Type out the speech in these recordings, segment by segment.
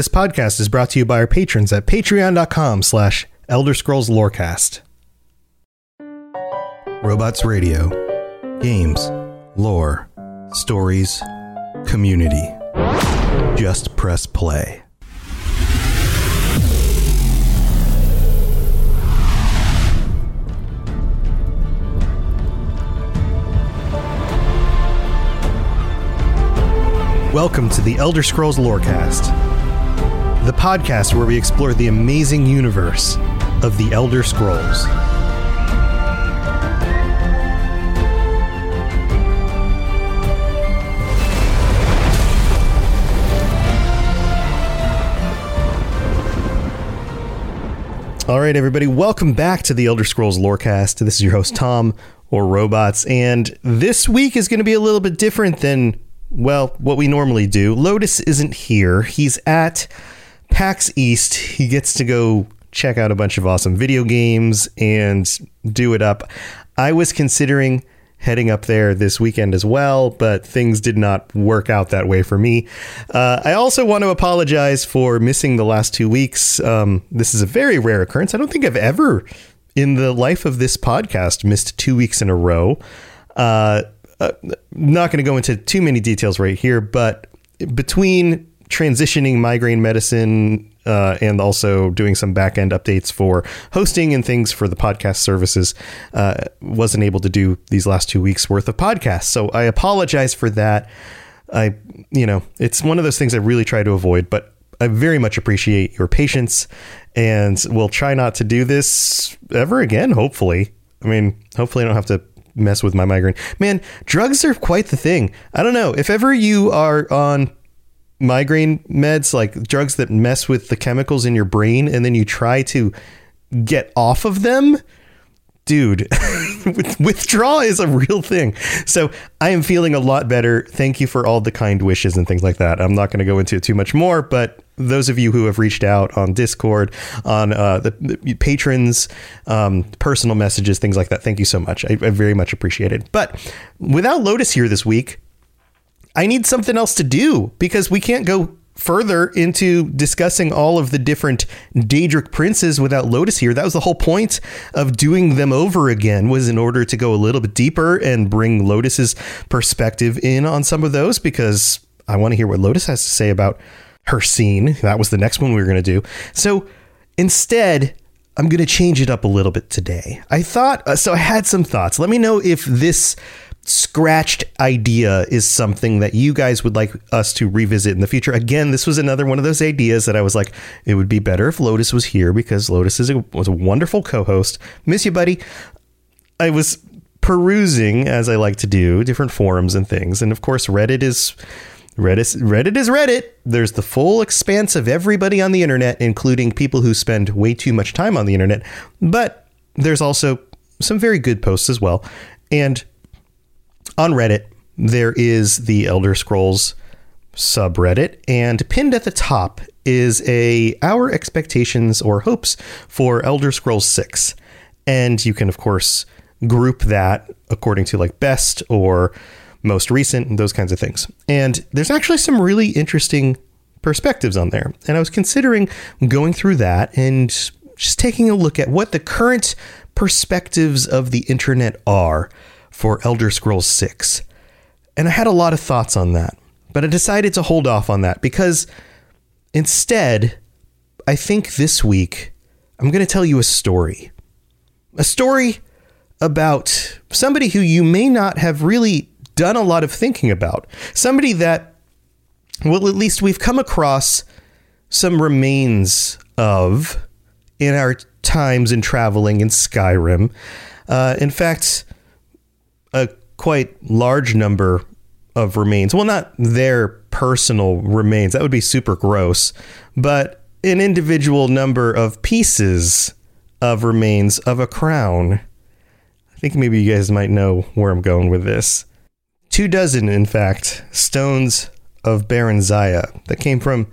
This podcast is brought to you by our patrons at patreon.com slash Elder Scrolls Lorecast. Robots Radio. Games. Lore. Stories. Community. Just press play. Welcome to the Elder Scrolls Lorecast, the podcast where we explore the amazing universe of the Elder Scrolls. All right, everybody, welcome back to the Elder Scrolls Lorecast. This is your host, Tom, or Robots, and this week is going to be a little bit different than, well, what we normally do. Lotus isn't here, he's at PAX East. He gets to go check out a bunch of awesome video games and do it up. I was considering heading up there this weekend as well, but things did not work out that way for me. Uh, I also want to apologize for missing the last two weeks. Um, this is a very rare occurrence. I don't think I've ever, in the life of this podcast, missed two weeks in a row. Uh, uh, not going to go into too many details right here, but between transitioning migraine medicine uh, and also doing some back end updates for hosting and things for the podcast services. Uh, wasn't able to do these last two weeks worth of podcasts, so I apologize for that. I, you know, it's one of those things I really try to avoid, but I very much appreciate your patience, and we'll try not to do this ever again. Hopefully, I mean, hopefully I don't have to mess with my migraine. Man, drugs are quite the thing. I don't know if ever you are on migraine meds, like drugs that mess with the chemicals in your brain, and then you try to get off of them, dude, withdrawal is a real thing. So I am feeling a lot better. Thank you for all the kind wishes and things like that. I'm not going to go into it too much more, but those of you who have reached out on Discord, on uh, the, the, patrons, um, personal messages, things like that, thank you so much. I, I very much appreciate it. But without Lotus here this week, I need something else to do because we can't go further into discussing all of the different Daedric princes without Lotus here. That was the whole point of doing them over again was in order to go a little bit deeper and bring Lotus's perspective in on some of those because I want to hear what Lotus has to say about Hircine. That was the next one we were going to do. So instead, I'm going to change it up a little bit today. I thought, uh, so I had some thoughts. Let me know if this scratched idea is something that you guys would like us to revisit in the future. Again, this was another one of those ideas that I was like, it would be better if Lotus was here because Lotus is a, was a wonderful co-host. Miss you, buddy. I was perusing as I like to do different forums and things, and of course, Reddit is. Reddit, Reddit is Reddit. There's the full expanse of everybody on the internet, including people who spend way too much time on the internet. But there's also some very good posts as well. And on Reddit, there is the Elder Scrolls subreddit, and pinned at the top is a our expectations or hopes for Elder Scrolls 6. And you can of course group that according to like best or most recent and those kinds of things. And there's actually some really interesting perspectives on there. And I was considering going through that and just taking a look at what the current perspectives of the internet are for Elder Scrolls 6. And I had a lot of thoughts on that, but I decided to hold off on that because instead, I think this week I'm going to tell you a story. A story about somebody who you may not have really done a lot of thinking about. Somebody that, well, at least we've come across some remains of in our times in traveling in Skyrim. Uh, in fact, quite large number of remains. Well, not their personal remains. That would be super gross. But an individual number of pieces of remains of a crown. I think maybe you guys might know where I'm going with this. Two dozen, in fact, stones of Barenziah that came from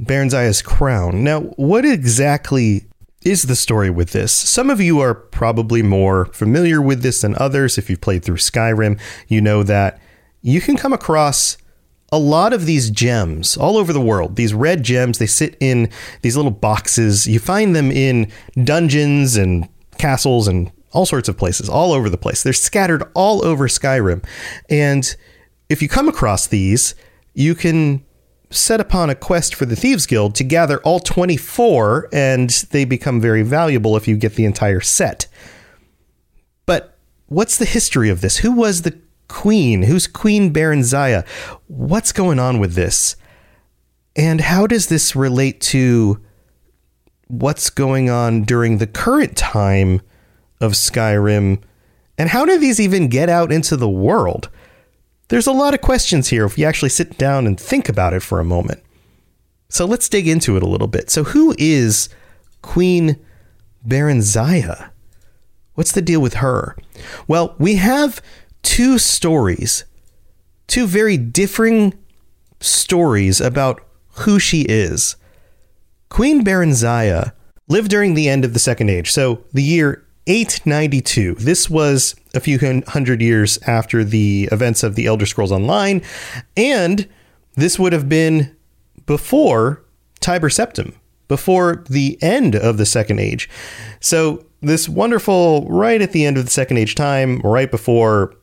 Barenziah's crown. Now, what exactly is the story with this. Some of you are probably more familiar with this than others. If you've played through Skyrim, you know that you can come across a lot of these gems all over the world, these red gems, they sit in these little boxes. You find them in dungeons and castles and all sorts of places, all over the place. They're scattered all over Skyrim. And if you come across these, you can set upon a quest for the Thieves Guild to gather all 24, and they become very valuable if you get the entire set. But what's the history of this? Who was the queen? Who's Queen Barenziah? What's going on with this? And how does this relate to what's going on during the current time of Skyrim? And how do these even get out into the world? There's a lot of questions here if you actually sit down and think about it for a moment. So let's dig into it a little bit. So, who is Queen Barenziah? What's the deal with her? Well, we have two stories, two very differing stories about who she is. Queen Barenziah lived during the end of the Second Age, so the year 892. This was a few hundred years after the events of the Elder Scrolls Online, and this would have been before Tiber Septim, before the end of the Second Age. So, this wonderful, right at the end of the Second Age time, right before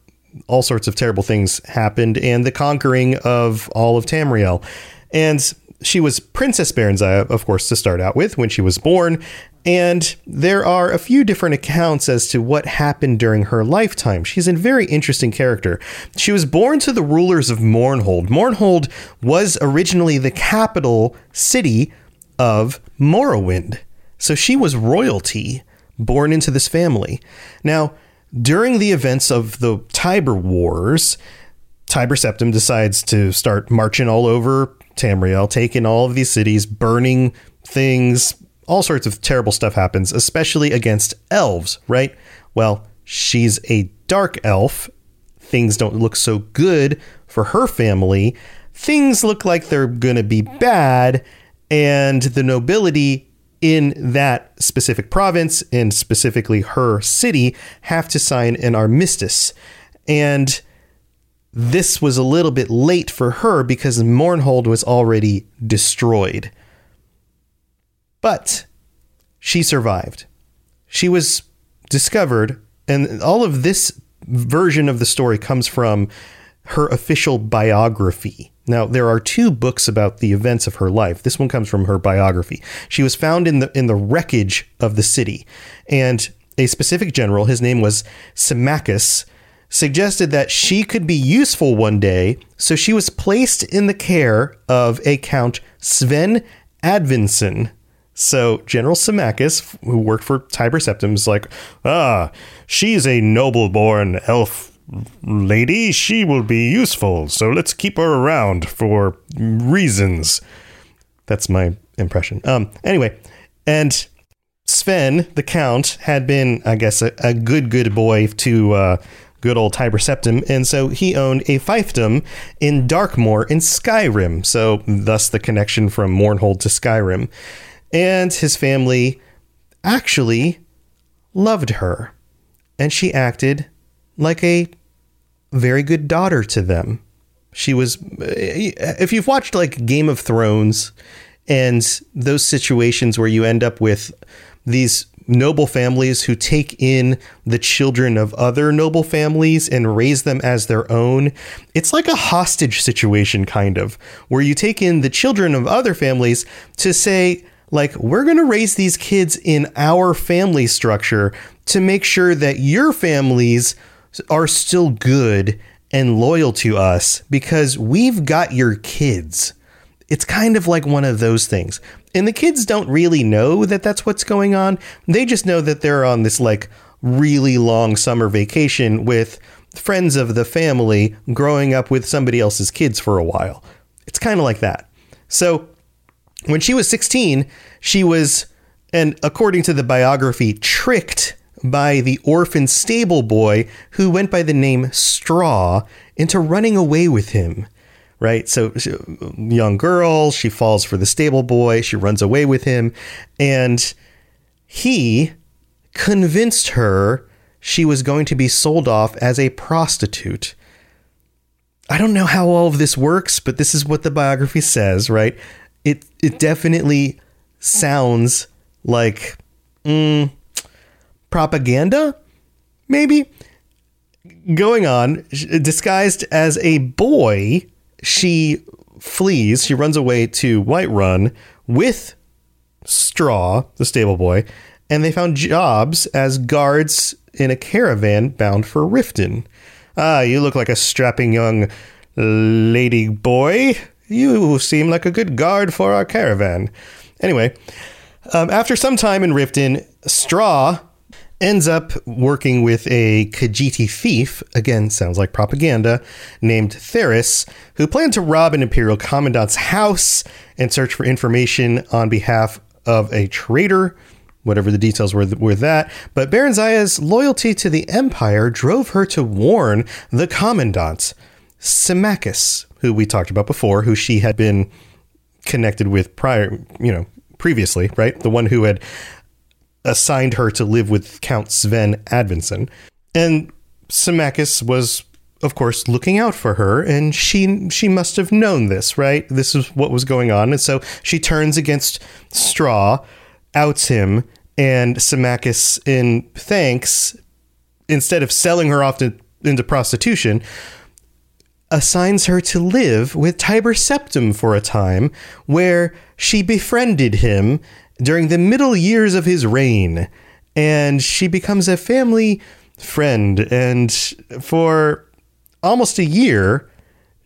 all sorts of terrible things happened, and the conquering of all of Tamriel. And she was Princess Barenziah, of course, to start out with when she was born. And there are a few different accounts as to what happened during her lifetime. She's a very interesting character. She was born to the rulers of Mournhold. Mournhold was originally the capital city of Morrowind. So she was royalty born into this family. Now, during the events of the Tiber Wars, Tiber Septim decides to start marching all over Tamriel, taking all of these cities, burning things, all sorts of terrible stuff happens, especially against elves, right? Well, she's a dark elf. Things don't look so good for her family. Things look like they're going to be bad, and the nobility in that specific province and specifically her city have to sign an armistice. And this was a little bit late for her because Mournhold was already destroyed. But she survived. She was discovered, and all of this version of the story comes from her official biography. Now, there are two books about the events of her life. This one comes from her biography. She was found in the in the wreckage of the city, and a specific general, his name was Symmachus, suggested that she could be useful one day, so she was placed in the care of a Count Sven Advensen. So General Symmachus, who worked for Tiber Septim, is like, ah, she's a noble-born elf lady, she will be useful, so let's keep her around for reasons. That's my impression. Um, anyway, and Sven, the Count, had been, I guess, a, a good, good boy to uh, good old Tiber Septim, and so he owned a fiefdom in Darkmoor in Skyrim, so thus the connection from Mournhold to Skyrim. And his family actually loved her, and she acted like a very good daughter to them. She was, if you've watched like Game of Thrones and those situations where you end up with these noble families who take in the children of other noble families and raise them as their own. It's like a hostage situation, kind of, where you take in the children of other families to say, like, we're going to raise these kids in our family structure to make sure that your families are still good and loyal to us because we've got your kids. It's kind of like one of those things. And the kids don't really know that that's what's going on. They just know that they're on this like really long summer vacation with friends of the family growing up with somebody else's kids for a while. It's kind of like that. So when she was 16, she was, and according to the biography, tricked by the orphan stable boy who went by the name Straw into running away with him. Right? So, young girl, she falls for the stable boy, she runs away with him, and he convinced her she was going to be sold off as a prostitute. I don't know how all of this works, but this is what the biography says, right? It it definitely sounds like mm, propaganda, maybe. Going on, disguised as a boy, she flees. She runs away to Whiterun with Straw, the stable boy, and they found jobs as guards in a caravan bound for Riften. Ah, you look like a strapping young lady boy. You seem like a good guard for our caravan. Anyway, um, after some time in Riften, Straw ends up working with a Khajiiti thief, again, sounds like propaganda, named Therris, who planned to rob an Imperial Commandant's house and search for information on behalf of a traitor. Whatever the details were with that. But Barenziah's loyalty to the Empire drove her to warn the Commandant, Symmachus, who we talked about before, who she had been connected with prior, you know, previously, right? The one who had assigned her to live with Count Sven Advensen. And Symmachus was of course looking out for her and she she must have known this, right? This is what was going on. And so she turns against Straw, outs him, and Symmachus in thanks instead of selling her off to, into prostitution, assigns her to live with Tiber Septim for a time, where she befriended him during the middle years of his reign, and she becomes a family friend. And for almost a year,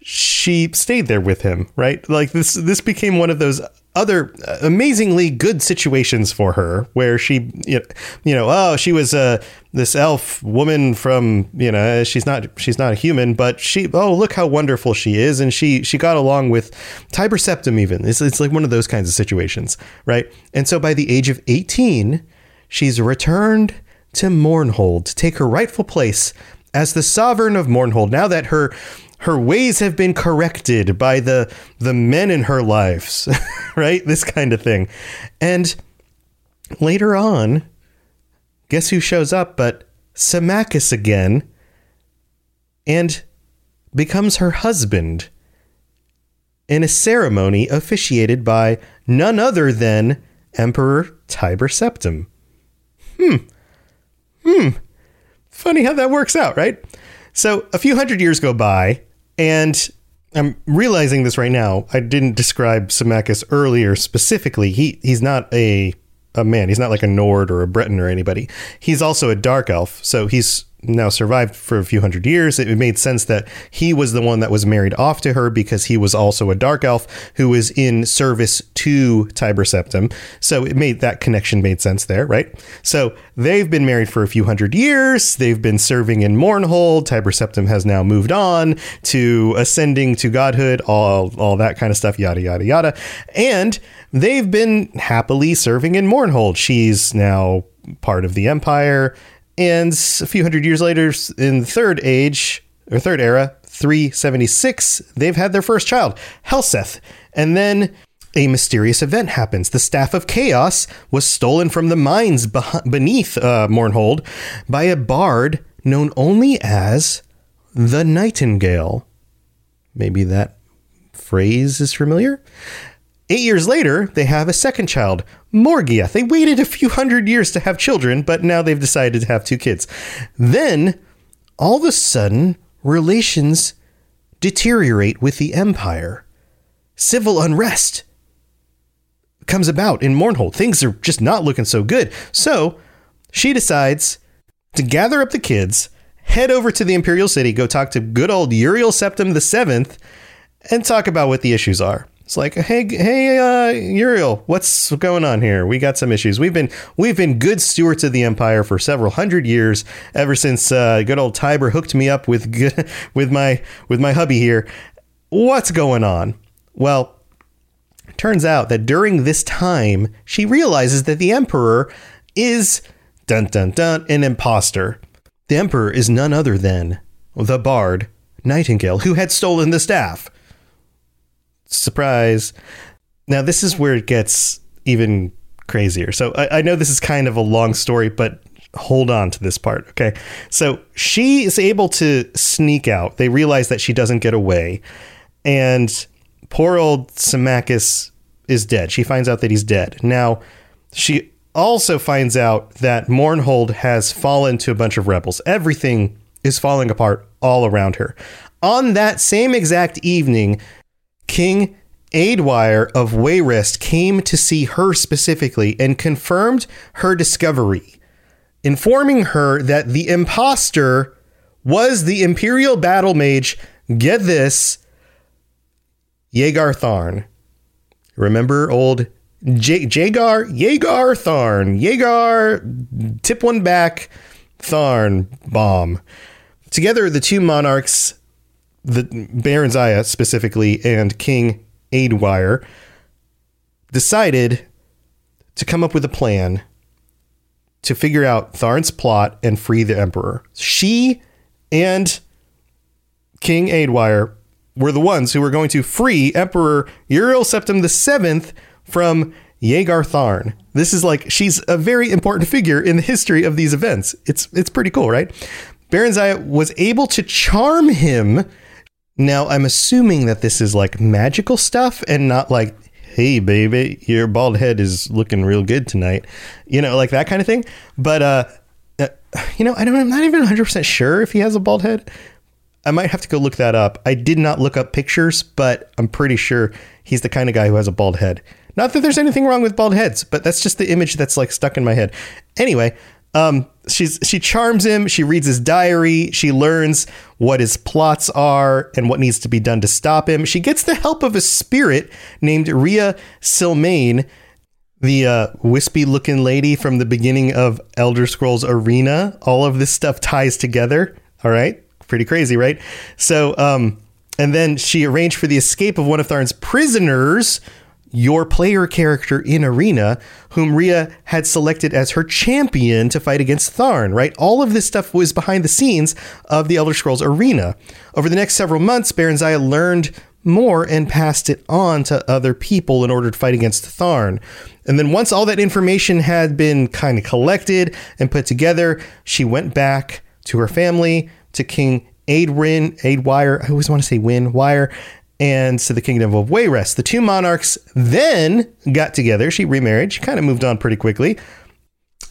she stayed there with him, right? Like this this became one of those other amazingly good situations for her where she you know oh she was uh this elf woman from you know she's not she's not a human but she oh look how wonderful she is. And she she got along with Tiber Septim even. It's, it's like one of those kinds of situations right? And so by the age of 18 she's returned to Mournhold to take her rightful place as the sovereign of Mournhold now that her her ways have been corrected by the the men in her lives, right? This kind of thing. And later on, guess who shows up but Symmachus again and becomes her husband in a ceremony officiated by none other than Emperor Tiber Septim. Hmm. Hmm. Funny how that works out, right? So a few hundred years go by, and I'm realizing this right now. I didn't describe Symmachus earlier specifically. He he's not a a man. He's not like a Nord or a Breton or anybody. He's also a dark elf. So he's now survived for a few hundred years, it made sense that he was the one that was married off to her because he was also a dark elf who was in service to Tiber Septim. So it made that connection made sense there, right? So they've been married for a few hundred years. They've been serving in Mournhold. Tiber Septim has now moved on to ascending to godhood, all all that kind of stuff, yada yada yada. And they've been happily serving in Mournhold. She's now part of the empire and a few hundred years later, in the third age, or third era, 376, they've had their first child, Helseth. And then a mysterious event happens. The Staff of Chaos was stolen from the mines beneath uh, Mournhold by a bard known only as the Nightingale. Maybe that phrase is familiar? Eight years later, they have a second child, Morgia. They waited a few hundred years to have children, but now they've decided to have two kids. Then, all of a sudden, relations deteriorate with the Empire. Civil unrest comes about in Mournhold. Things are just not looking so good. So, she decides to gather up the kids, head over to the Imperial City, go talk to good old Uriel Septim the Seventh, and talk about what the issues are. It's like, hey, hey, uh, Uriel, what's going on here? We got some issues. We've been we've been good stewards of the empire for several hundred years, ever since uh, good old Tiber hooked me up with good, with my with my hubby here. What's going on? Well, turns out that during this time, she realizes that the emperor is dun dun dun an impostor. The emperor is none other than the bard Nightingale, who had stolen the staff. Surprise. Now, this is where it gets even crazier. So I, I know this is kind of a long story, but hold on to this part, okay? So she is able to sneak out. They realize that she doesn't get away. And poor old Symmachus is dead. She finds out that he's dead. Now, she also finds out that Mournhold has fallen to a bunch of rebels. Everything is falling apart all around her. On that same exact evening, King Eadwyre of Wayrest came to see her specifically and confirmed her discovery, informing her that the impostor was the Imperial battle mage, get this, Jagar Tharn. Remember old J- Jagar Tharn, Jagar, tip one back, Tharn bomb. Together, the two monarchs, the Barenziah specifically, and King Eadwyre, decided to come up with a plan to figure out Tharn's plot and free the Emperor. She and King Eadwyre were the ones who were going to free Emperor Uriel Septim VII from Jagar Tharn. This is like she's a very important figure in the history of these events. It's it's pretty cool, right? Barenziah was able to charm him. Now I'm assuming that this is like magical stuff and not like, hey baby, your bald head is looking real good tonight. You know, like that kind of thing. But uh, uh you know, I don't I'm not even 100% sure if he has a bald head. I might have to go look that up. I did not look up pictures, but I'm pretty sure he's the kind of guy who has a bald head. Not that there's anything wrong with bald heads, but that's just the image that's like stuck in my head. Anyway, um, she's she charms him. She reads his diary. She learns what his plots are and what needs to be done to stop him. She gets the help of a spirit named Ria Silmane, the uh, wispy looking lady from the beginning of Elder Scrolls Arena. All of this stuff ties together. All right pretty crazy, right? So, um, and then she arranged for the escape of one of Tharn's prisoners, your player character in Arena, whom Ria had selected as her champion to fight against Tharn, right? All of this stuff was behind the scenes of the Elder Scrolls Arena. Over the next several months, Barenziah learned more and passed it on to other people in order to fight against Tharn. And then once all that information had been kind of collected and put together, she went back to her family to King Aedwin, Eadwyre, I always want to say Win, Wire, and to the kingdom of Wayrest. The two monarchs then got together. She remarried. She kind of moved on pretty quickly.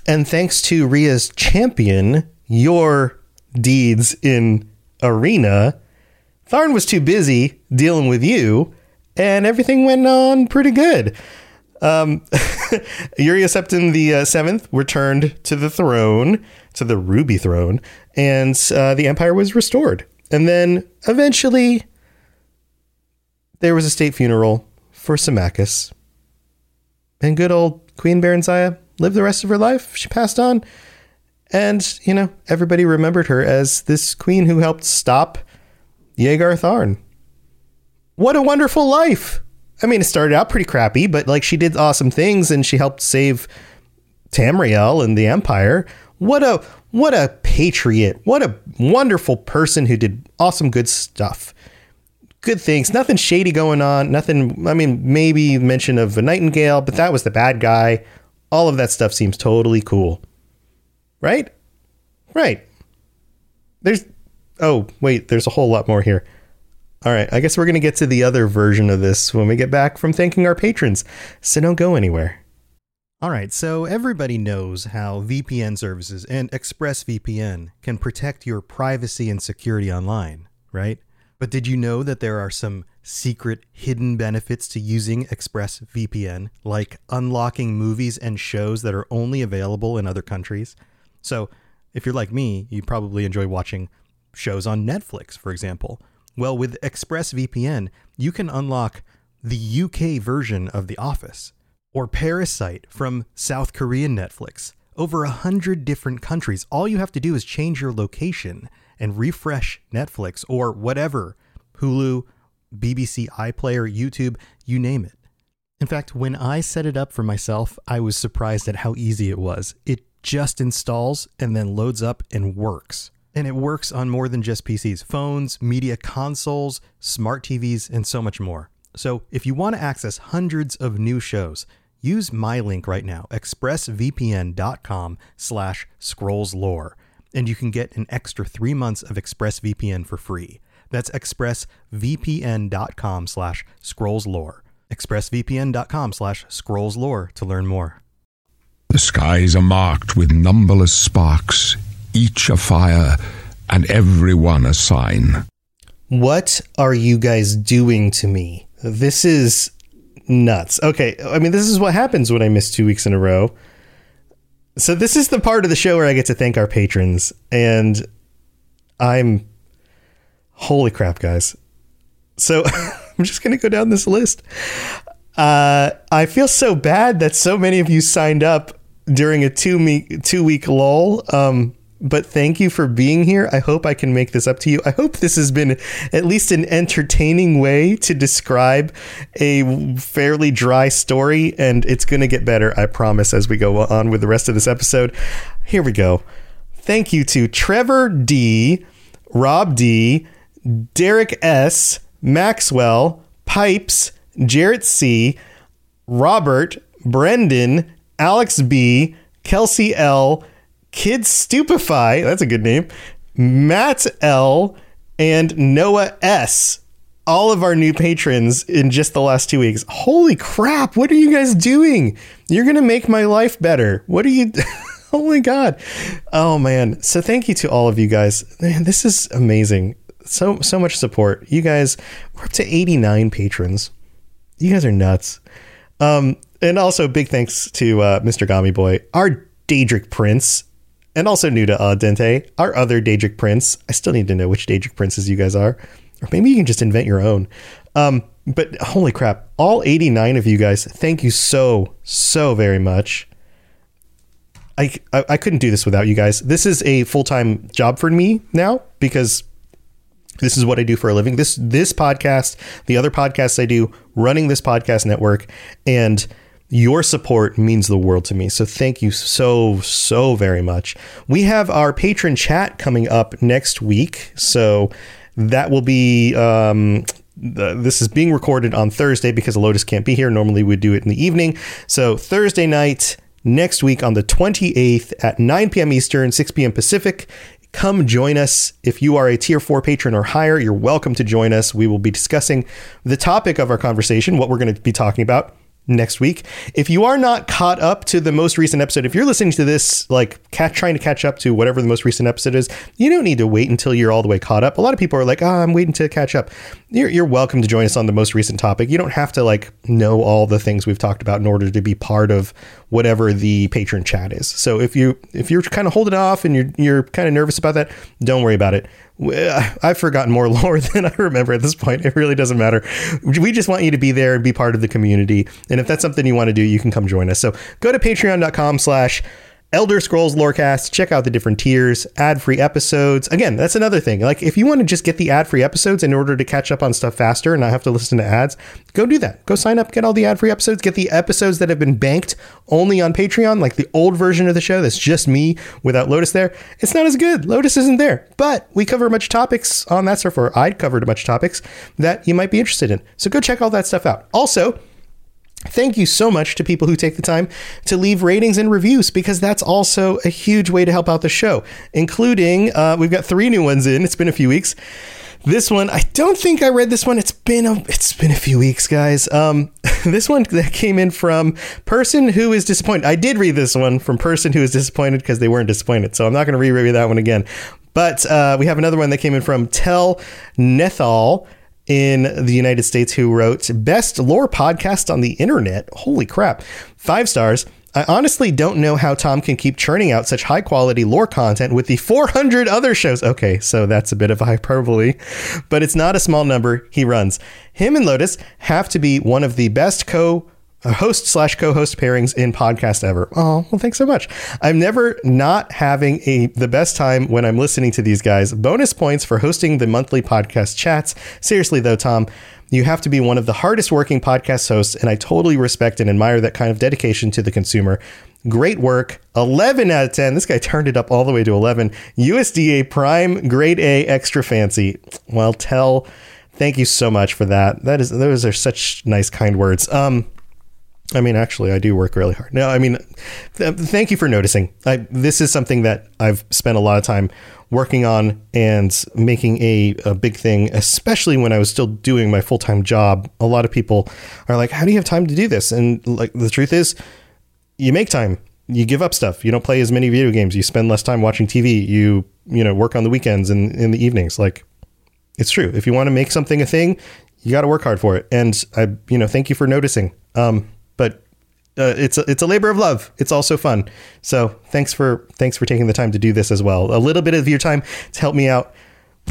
And thanks to Ria's champion, your deeds in Arena, Tharn was too busy dealing with you, and everything went on pretty good. Um, Uriel Septim the uh, seventh returned to the throne, to the ruby throne, and uh, the empire was restored. And then eventually, there was a state funeral for Symmachus, and good old Queen Barenziah lived the rest of her life. She passed on, and you know everybody remembered her as this queen who helped stop Jagar Tharn. What a wonderful life! I mean, it started out pretty crappy, but like she did awesome things and she helped save Tamriel and the Empire. What a what a patriot. What a wonderful person who did awesome good stuff. Good things. Nothing shady going on. Nothing I mean, maybe mention of a nightingale, but that was the bad guy. All of that stuff seems totally cool. Right? Right. There's oh, wait, there's a whole lot more here. All right, I guess we're to get to the other version of this when we get back from thanking our patrons. So don't go anywhere. All right, so everybody knows how VPN services and ExpressVPN can protect your privacy and security online, right? But did you know that there are some secret hidden benefits to using ExpressVPN, like unlocking movies and shows that are only available in other countries? So, if you're like me, you probably enjoy watching shows on Netflix, for example well, with ExpressVPN, you can unlock the UK version of The Office or Parasite from South Korean Netflix. Over a hundred different countries. All you have to do is change your location and refresh Netflix or whatever Hulu, BBC iPlayer, YouTube, you name it. In fact, when I set it up for myself, I was surprised at how easy it was. It just installs and then loads up and works. And it works on more than just PCs, phones, media consoles, smart TVs, and so much more. So if you want to access hundreds of new shows, Use my link right now, expressvpn.com slash scrollslore, and you can get an extra three months of ExpressVPN for free. That's expressvpn.com slash scrollslore. expressvpn.com slash scrollslore to learn more. The skies are marked with numberless sparks, each a fire, and every one a sign. What are you guys doing to me? This is nuts. Okay, I mean, this is what happens when I miss two weeks in a row. So, this is the part of the show where I get to thank our patrons, and I'm. Holy crap, guys. So, I'm just to go down this list. Uh, I feel so bad that so many of you signed up during a two week two week lull. Um, but thank you for being here. I hope I can make this up to you. I hope this has been at least an entertaining way to describe a fairly dry story, and it's going to get better, I promise, as we go on with the rest of this episode. Here we go. Thank you to Trevor D, Rob D, Derek S, Maxwell, Pipes, Jarrett C, Robert, Brendan, Alex B, Kelsey L, Kid Stupefy, that's a good name, Matt L, and Noah S. All of our new patrons in just the last two weeks. Holy crap, what are you guys doing? You're going to make my life better. What are you. oh my God. Oh man. So thank you to all of you guys. Man, this is amazing. So, so much support. You guys, we're up to 89 patrons. You guys are nuts. Um, and also big thanks to uh, Mr. Gami Boy, our Daedric Prince, and also new to uh, Dente, our other Daedric Prince. I still need to know which Daedric Princes you guys are, or maybe you can just invent your own. Um, but holy crap, all 89 of you guys, thank you so, so very much. I, I, I couldn't do this without you guys. This is a full time job for me now because this is what I do for a living. This this podcast, the other podcasts I do, running this podcast network, and your support means the world to me. So thank you so, so very much. We have our patron chat coming up next week. So that will be. Um, this is being recorded on Thursday because Lotus can't be here. Normally we'd do it in the evening. So Thursday night next week on the 28th at 9 p.m. Eastern, 6 p.m. Pacific. Come join us. If you are a tier four patron or higher, you're welcome to join us. We will be discussing the topic of our conversation, what we're going to be talking about next week. If you are not caught up to the most recent episode, if you're listening to this, like cat, trying to catch up to whatever the most recent episode is, you don't need to wait until you're all the way caught up. A lot of people are like, oh, I'm waiting to catch up. You're, you're welcome to join us on the most recent topic. You don't have to like know all the things we've talked about in order to be part of whatever the patron chat is. So if you if you're kind of holding off and you're you're kind of nervous about that, don't worry about it. I've forgotten more lore than I remember at this point. It really doesn't matter. We just want you to be there and be part of the community. And if that's something you want to do, you can come join us. So go to patreon.com slash Elder Scrolls Lorecast, check out the different tiers, ad free episodes. Again, that's another thing. Like, if you want to just get the ad free episodes in order to catch up on stuff faster and not have to listen to ads, go do that. Go sign up, get all the ad free episodes, get the episodes that have been banked only on Patreon, like the old version of the show that's just me without Lotus there. It's not as good. Lotus isn't there, but we cover much topics on that stuff, or I covered much topics that you might be interested in. So go check all that stuff out. Also, Thank you so much to people who take the time to leave ratings and reviews because that's also a huge way to help out the show, including uh, we've got three new ones in. It's been a few weeks. This one, I don't think I read this one. It's been a it's been a few weeks, guys. Um, this one that came in from person who is disappointed. I did read this one from person who is disappointed because they weren't disappointed. So I'm not going to reread that one again. But uh, we have another one that came in from Tell Nethal in the United States who wrote Best Lore Podcast on the Internet. Holy crap. Five stars. I honestly don't know how Tom can keep churning out such high quality lore content with the 400 other shows. Okay, so that's a bit of hyperbole, but it's not a small number he runs. Him and Lotus have to be one of the best co a host slash co-host pairings in podcast ever. Oh, well, thanks so much. I'm never not having a the best time when I'm listening to these guys. Bonus points for hosting the monthly podcast chats. Seriously though, Tom, you have to be one of the hardest working podcast hosts, and I totally respect and admire that kind of dedication to the consumer. Great work. 11 out of 10. This guy turned it up all the way to 11. USDA Prime Grade A Extra Fancy. Well, tell. Thank you so much for that. That is those are such nice kind words. Um I mean, actually, I do work really hard. No, I mean, th- thank you for noticing. I, this is something that I've spent a lot of time working on and making a, a big thing, especially when I was still doing my full time job. A lot of people are like, How do you have time to do this? And like, the truth is, you make time. You give up stuff. You don't play as many video games. You spend less time watching TV. You, you know, work on the weekends and in the evenings. Like, it's true. If you want to make something a thing, you got to work hard for it. And I, you know, thank you for noticing. Um, but uh, it's a, it's a labor of love. It's also fun. So thanks for thanks for taking the time to do this as well. A little bit of your time to help me out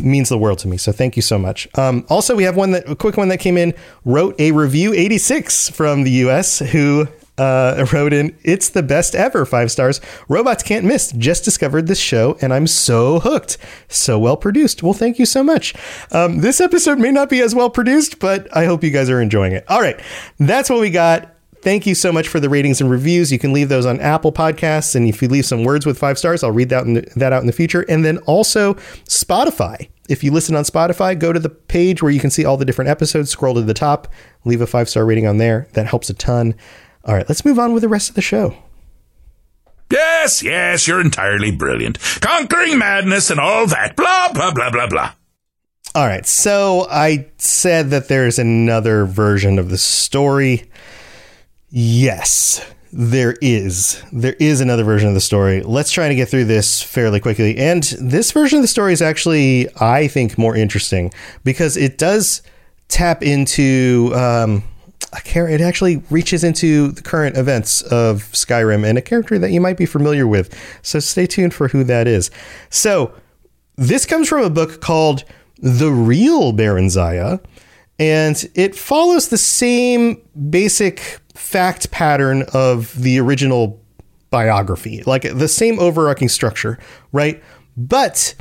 means the world to me. So thank you so much. Um, also, we have one that a quick one that came in. Wrote a review 86 from the U.S. who uh, wrote in, It's the best ever, five stars. Robots can't miss. Just discovered this show and I'm so hooked. So well produced. Well, thank you so much. Um, this episode may not be as well produced, but I hope you guys are enjoying it. All right. That's what we got. Thank you so much for the ratings and reviews. You can leave those on Apple Podcasts, and if you leave some words with five stars, I'll read that, the, that out in the future. And then also Spotify. If you listen on Spotify, go to the page where you can see all the different episodes. Scroll to the top, leave a five star rating on there. That helps a ton. All right, let's move on with the rest of the show. Yes, yes, you're entirely brilliant. Conquering madness and all that. Blah, blah, blah, blah, blah. All right, so I said that there's another version of the story. Yes, there is. There is another version of the story. Let's try to get through this fairly quickly. And this version of the story is actually, I think, more interesting because it does tap into. Um, a character. It actually reaches into the current events of Skyrim and a character that you might be familiar with. So stay tuned for who that is. So this comes from a book called The Real Barenziah, and it follows the same basic fact pattern of the original biography, like the same overarching structure, right? But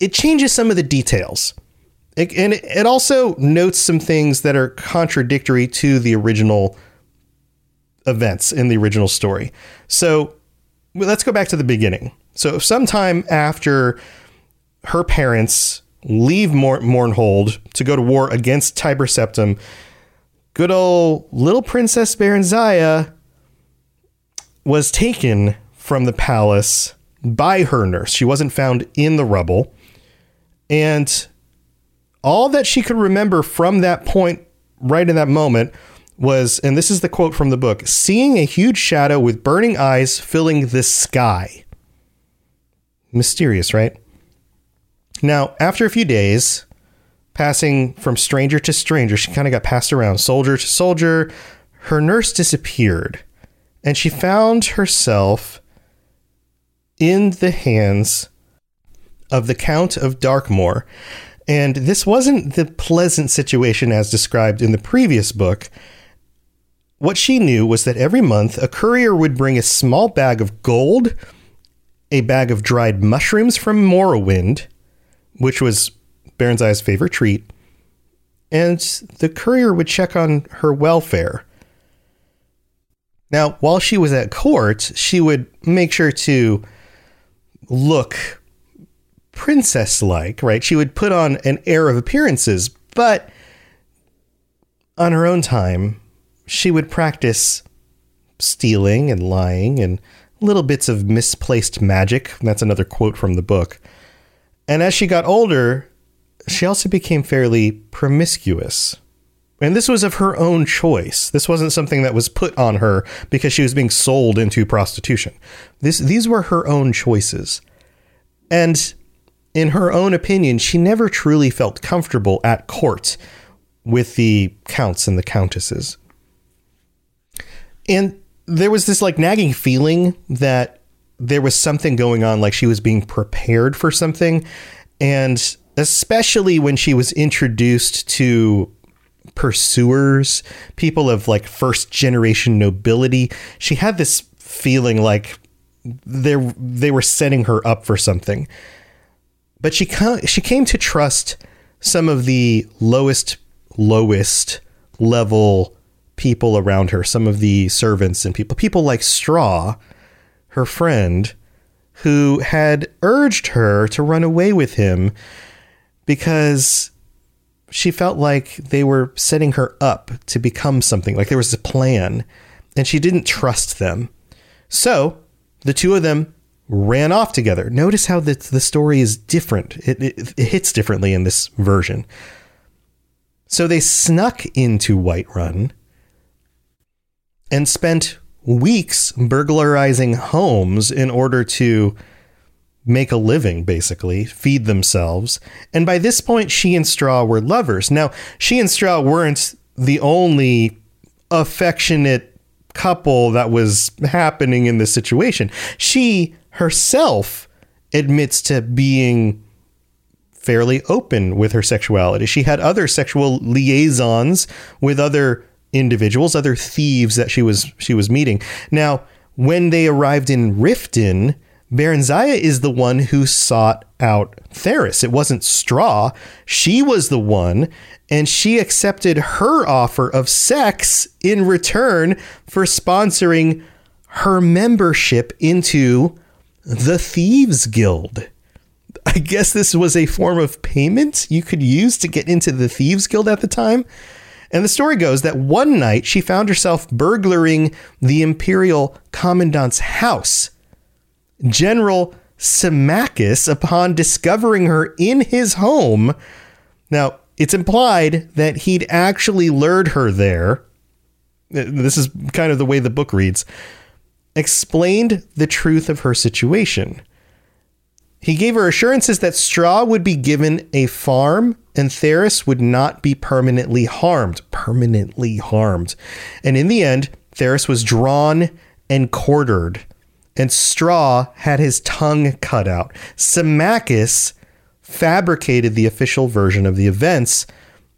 it changes some of the details. It, and it also notes some things that are contradictory to the original events in the original story. So let's go back to the beginning. So sometime after her parents leave Mournhold to go to war against Tiber Septim, good old little Princess Barenziah was taken from the palace by her nurse. She wasn't found in the rubble. And all that she could remember from that point, right in that moment, was, and this is the quote from the book seeing a huge shadow with burning eyes filling the sky. Mysterious, right? Now, after a few days, passing from stranger to stranger, she kind of got passed around, soldier to soldier, her nurse disappeared, and she found herself in the hands of the Count of Darkmoor. And this wasn't the pleasant situation as described in the previous book. What she knew was that every month a courier would bring a small bag of gold, a bag of dried mushrooms from Morrowind, which was Barenziah's favorite treat, and the courier would check on her welfare. Now, while she was at court, she would make sure to look princess like, right? She would put on an air of appearances, but on her own time, she would practice stealing and lying and little bits of misplaced magic. That's another quote from the book. And as she got older, she also became fairly promiscuous. And this was of her own choice. This wasn't something that was put on her because she was being sold into prostitution. This, these were her own choices. And in her own opinion, she never truly felt comfortable at court with the counts and the countesses. And there was this like nagging feeling that there was something going on, like she was being prepared for something. And especially when she was introduced to pursuers, people of like first generation nobility, she had this feeling like they they were setting her up for something. But she she came to trust some of the lowest lowest level people around her, some of the servants and people, people like Straw, her friend, who had urged her to run away with him because she felt like they were setting her up to become something, like there was a plan. and she didn't trust them. So the two of them ran off together. Notice how the, the story is different. It, it, it hits differently in this version. So they snuck into Whiterun and spent weeks burglarizing homes in order to make a living, basically, feed themselves. And by this point, she and Straw were lovers. Now, she and Straw weren't the only affectionate couple that was happening in this situation. She herself admits to being fairly open with her sexuality. She had other sexual liaisons with other individuals, other thieves that she was she was meeting. Now, when they arrived in Riften, Barenziah is the one who sought out Therris. It wasn't Straw. She was the one, and she accepted her offer of sex in return for sponsoring her membership into the Thieves Guild. I guess this was a form of payment you could use to get into the Thieves Guild at the time. And the story goes that one night she found herself burglaring the Imperial Commandant's house. General Symmachus, upon discovering her in his home, now it's implied that he'd actually lured her there. This is kind of the way the book reads. Explained the truth of her situation. He gave her assurances that Straw would be given a farm and Therris would not be permanently harmed. Permanently harmed. And in the end, Therris was drawn and quartered, and Straw had his tongue cut out. Symmachus fabricated the official version of the events,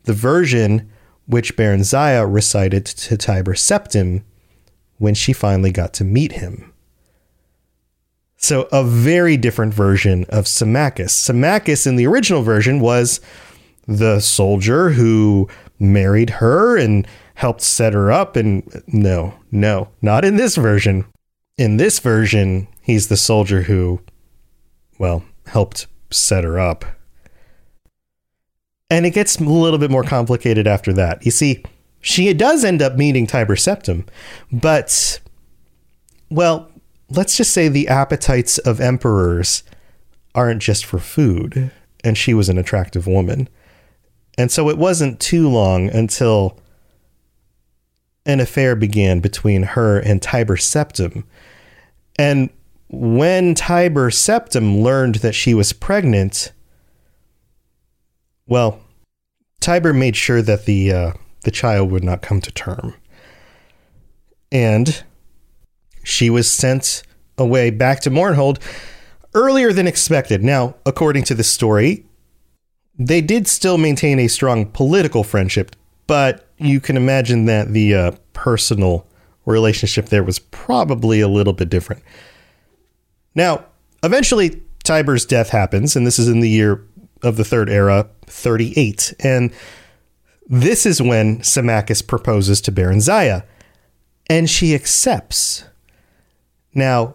the version which Barenziah recited to Tiber Septim when she finally got to meet him. So, a very different version of Symmachus. Symmachus in the original version was the soldier who married her and helped set her up. And no, no, not in this version. In this version, he's the soldier who, well, helped set her up. And it gets a little bit more complicated after that. You see, she does end up meeting Tiber Septim, but, well, let's just say the appetites of emperors aren't just for food, and she was an attractive woman. And so it wasn't too long until an affair began between her and Tiber Septim. And when Tiber Septim learned that she was pregnant, well, Tiber made sure that the uh, the child would not come to term, and she was sent away back to Mournhold earlier than expected. Now, according to the story, they did still maintain a strong political friendship, but you can imagine that the uh, personal relationship there was probably a little bit different. Now, eventually, Tiber's death happens, and this is in the year of the Third Era, 38. And this is when Symmachus proposes to Barenziah, and she accepts. Now,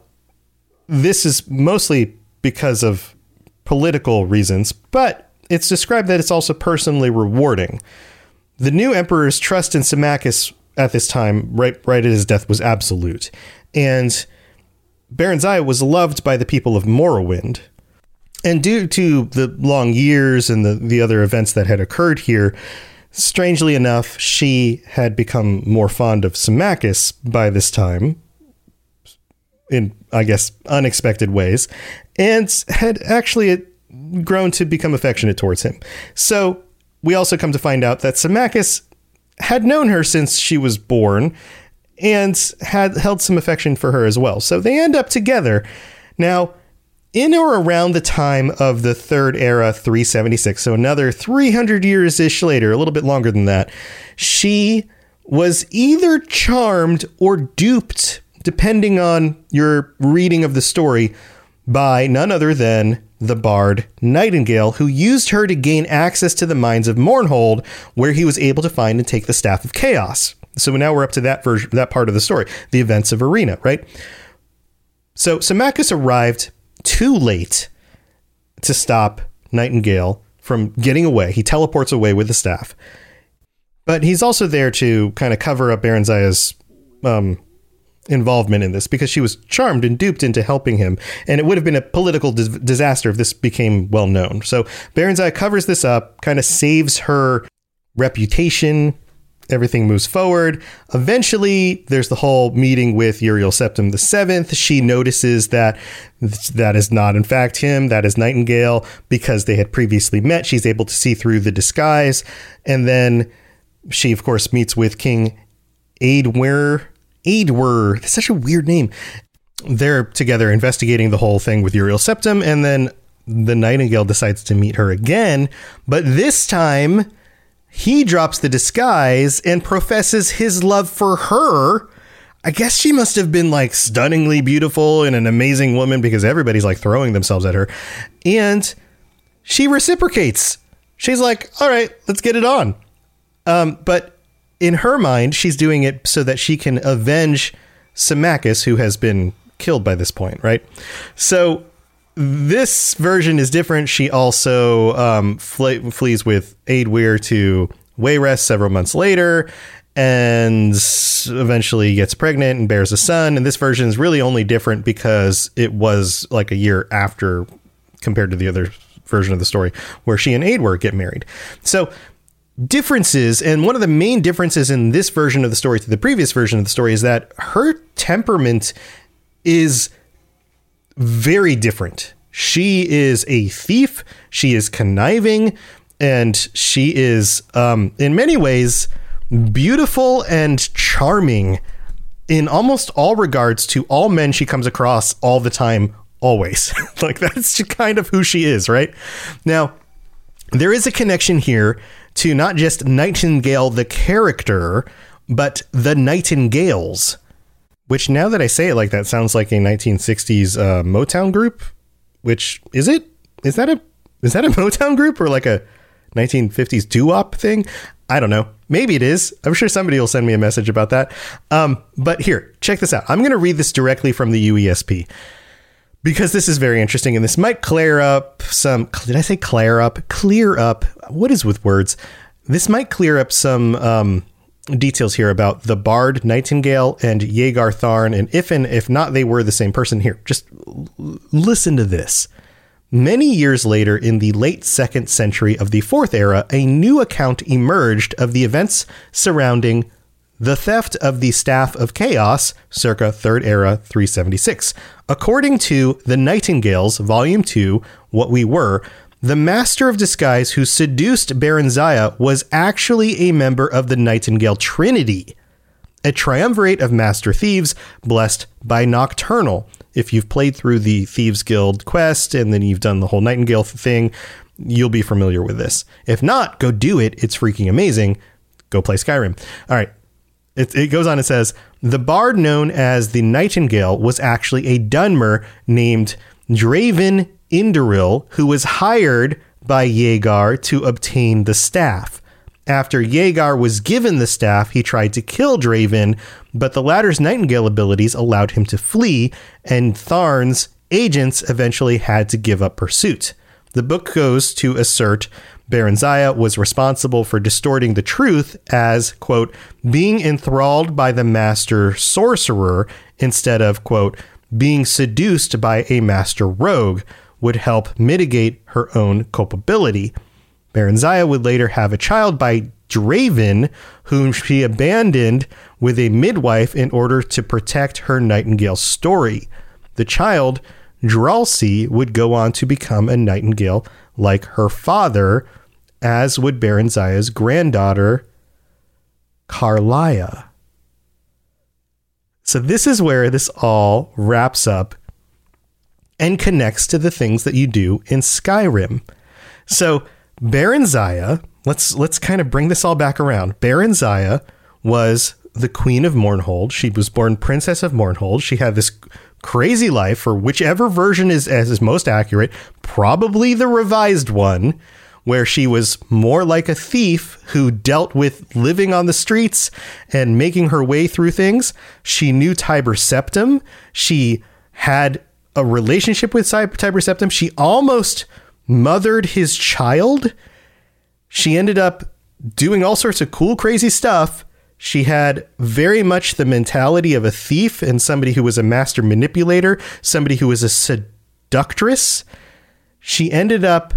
this is mostly because of political reasons, but it's described that it's also personally rewarding. The new emperor's trust in Symmachus at this time, right, right at his death, was absolute. And Barenziah was loved by the people of Morrowind. And due to the long years and the, the other events that had occurred here, strangely enough, she had become more fond of Symmachus by this time, in, I guess, unexpected ways, and had actually grown to become affectionate towards him. So we also come to find out that Symmachus had known her since she was born and had held some affection for her as well. So they end up together. Now, in or around the time of the third era 376, so another 300 years ish later, a little bit longer than that, she was either charmed or duped, depending on your reading of the story, by none other than the bard Nightingale, who used her to gain access to the mines of Mournhold, where he was able to find and take the Staff of Chaos. So now we're up to that version, that part of the story, the events of Arena, right? So Symmachus arrived too late to stop Nightingale from getting away. He teleports away with the staff, but he's also there to kind of cover up Barenziah's um, involvement in this because she was charmed and duped into helping him. And it would have been a political dis- disaster if this became well known. So Barenziah covers this up, kind of saves her reputation. Everything moves forward. Eventually, there's the whole meeting with Uriel Septim the Seventh. She notices that that is not, in fact, him. That is Nightingale because they had previously met. She's able to see through the disguise, and then she, of course, meets with King Eadwyre. Eadwyre. That's such a weird name. They're together investigating the whole thing with Uriel Septim, and then the Nightingale decides to meet her again, but this time he drops the disguise and professes his love for her. I guess she must have been like stunningly beautiful and an amazing woman because everybody's like throwing themselves at her. And she reciprocates. She's like, all right, let's get it on. Um, but in her mind, she's doing it so that she can avenge Symmachus, who has been killed by this point, right? So this version is different. She also um, fle- flees with Eadwyre to Wayrest several months later and eventually gets pregnant and bears a son. And this version is really only different because it was like a year after compared to the other version of the story where she and Eadwyre get married. So differences and one of the main differences in this version of the story to the previous version of the story is that her temperament is very different. She is a thief, she is conniving, and she is, um, in many ways, beautiful and charming in almost all regards to all men she comes across all the time, always. like, that's kind of who she is, right? Now, there is a connection here to not just Nightingale, the character, but the Nightingales which now that I say it like that sounds like a 1960s uh, Motown group. Which is it? Is that a is that a Motown group or like a 1950s doo-wop thing? I don't know. Maybe it is. I'm sure somebody will send me a message about that. Um, but here, check this out. I'm going to read this directly from the UESP because this is very interesting and this might clear up some. Did I say clear up? Clear up. What is with words? This might clear up some um, details here about the bard Nightingale and Jagar Tharn, and if and if not they were the same person. Here, just l- listen to this. Many years later, in the late second century of the Fourth Era, a new account emerged of the events surrounding the theft of the Staff of Chaos, circa Third Era 376. According to The Nightingales, Volume 2, What We Were, the Master of Disguise who seduced Barenziah was actually a member of the Nightingale Trinity, a triumvirate of master thieves blessed by Nocturnal. If you've played through the Thieves Guild quest and then you've done the whole Nightingale thing, you'll be familiar with this. If not, go do it. It's freaking amazing. Go play Skyrim. All right. It, it goes on and says the bard known as the Nightingale was actually a Dunmer named Draven Indoril, who was hired by Jagar to obtain the staff. After Jagar was given the staff, he tried to kill Draven, but the latter's Nightingale abilities allowed him to flee, and Tharn's agents eventually had to give up pursuit. The book goes to assert Barenziah was responsible for distorting the truth as, quote, being enthralled by the master sorcerer instead of, quote, being seduced by a master rogue, would help mitigate her own culpability. Barenziah would later have a child by Draven, whom she abandoned with a midwife in order to protect her Nightingale story. The child, Dralsi, would go on to become a Nightingale like her father, as would Barenziah's granddaughter, Karliah. So, this is where this all wraps up and connects to the things that you do in Skyrim. So Barenziah, let's let's kind of bring this all back around. Barenziah was the queen of Mournhold. She was born princess of Mournhold. She had this crazy life for whichever version is is most accurate, probably the revised one where she was more like a thief who dealt with living on the streets and making her way through things. She knew Tiber Septim. She had a relationship with Tiber Septim. She almost mothered his child. She ended up doing all sorts of cool, crazy stuff. She had very much the mentality of a thief and somebody who was a master manipulator, somebody who was a seductress. She ended up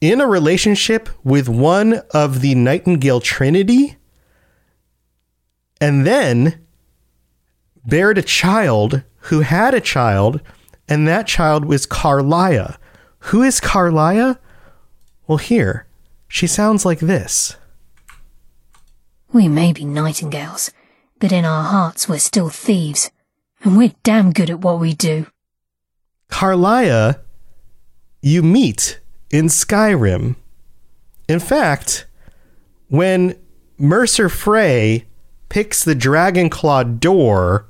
in a relationship with one of the Nightingale Trinity and then bared a child who had a child, and that child was Karliah. Who is Karliah? Well, here, she sounds like this. We may be nightingales, but in our hearts we're still thieves, and we're damn good at what we do. Karliah, you meet in Skyrim. In fact, when Mercer Frey picks the Dragonclaw door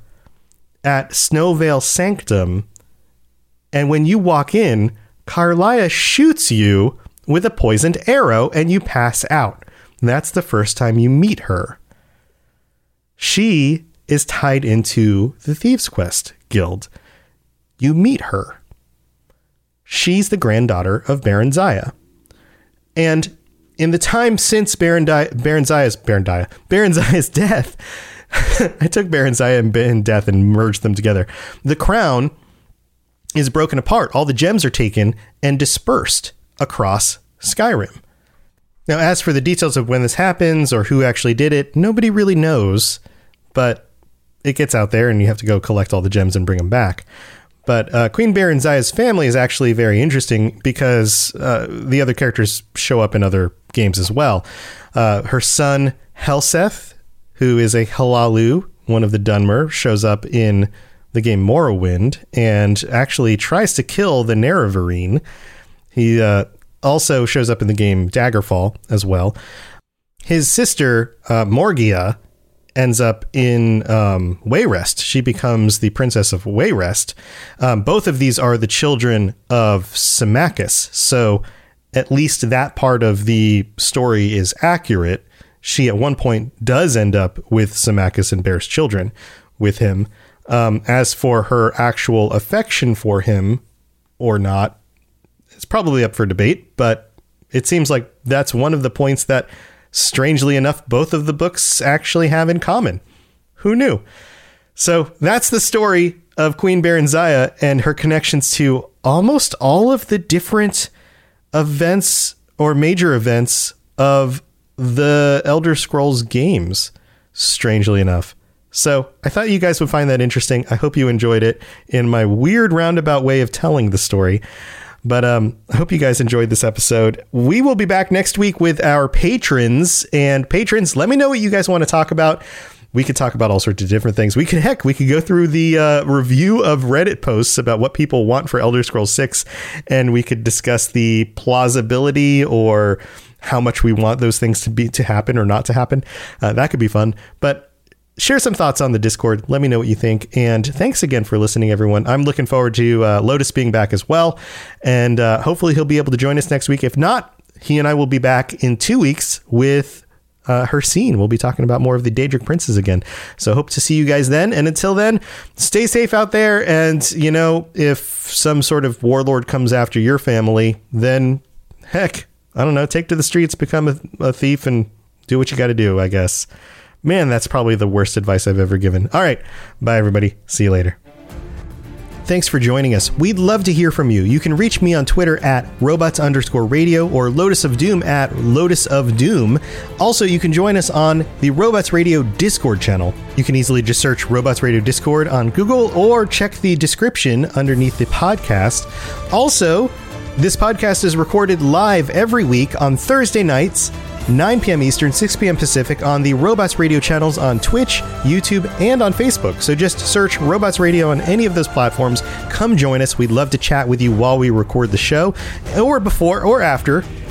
at Snow Veil Sanctum, and when you walk in, Karliah shoots you with a poisoned arrow and you pass out. That's the first time you meet her. She is tied into the Thieves' Quest Guild. You meet her. She's the granddaughter of Barenziah. And in the time since Baron, Di- Barenziah's Baron Dia, Barenziah's death, I took Barenziah and Baron Death and merged them together. The crown is broken apart. All the gems are taken and dispersed across Skyrim. Now, as for the details of when this happens or who actually did it, nobody really knows, but it gets out there and you have to go collect all the gems and bring them back. But uh, Queen Barenziah's family is actually very interesting because uh, the other characters show up in other games as well. Uh, her son, Helseth, who is a Hlaalu, one of the Dunmer, shows up in the game Morrowind and actually tries to kill the Nerevarine. He uh, also shows up in the game Daggerfall as well. His sister, uh, Morgiah, ends up in um, Wayrest. She becomes the princess of Wayrest. Um, both of these are the children of Symmachus. So at least that part of the story is accurate. She at one point does end up with Symmachus and bears children with him. Um, as for her actual affection for him or not, it's probably up for debate, but it seems like that's one of the points that, strangely enough, both of the books actually have in common. Who knew? So that's the story of Queen Baron and her connections to almost all of the different events or major events of the Elder Scrolls games, strangely enough. So I thought you guys would find that interesting. I hope you enjoyed it in my weird roundabout way of telling the story. But um, I hope you guys enjoyed this episode. We will be back next week with our patrons. And patrons, let me know what you guys want to talk about. We could talk about all sorts of different things. We could, heck, we could go through the uh, review of Reddit posts about what people want for Elder Scrolls 6, and we could discuss the plausibility or how much we want those things to be to happen or not to happen. Uh, that could be fun. But share some thoughts on the Discord. Let me know what you think. And thanks again for listening, everyone. I'm looking forward to uh, Lotus being back as well. And uh, hopefully he'll be able to join us next week. If not, he and I will be back in two weeks with. Uh, scene. We'll be talking about more of the Daedric Princes again. So hope to see you guys then. And until then, stay safe out there. And, you know, if some sort of warlord comes after your family, then heck, I don't know, take to the streets, become a, a thief, and do what you got to do, I guess. Man, that's probably the worst advice I've ever given. All right. Bye, everybody. See you later. Thanks for joining us. We'd love to hear from you. You can reach me on Twitter at robots underscore radio or Lotus of Doom at Lotus of Doom. Also, you can join us on the Robots Radio Discord channel. You can easily just search Robots Radio Discord on Google or check the description underneath the podcast. Also, this podcast is recorded live every week on Thursday nights 9 p.m. Eastern, 6 p.m. Pacific on the Robots Radio channels on Twitch, YouTube, and on Facebook. So just search Robots Radio on any of those platforms. Come join us. We'd love to chat with you while we record the show, or before or after.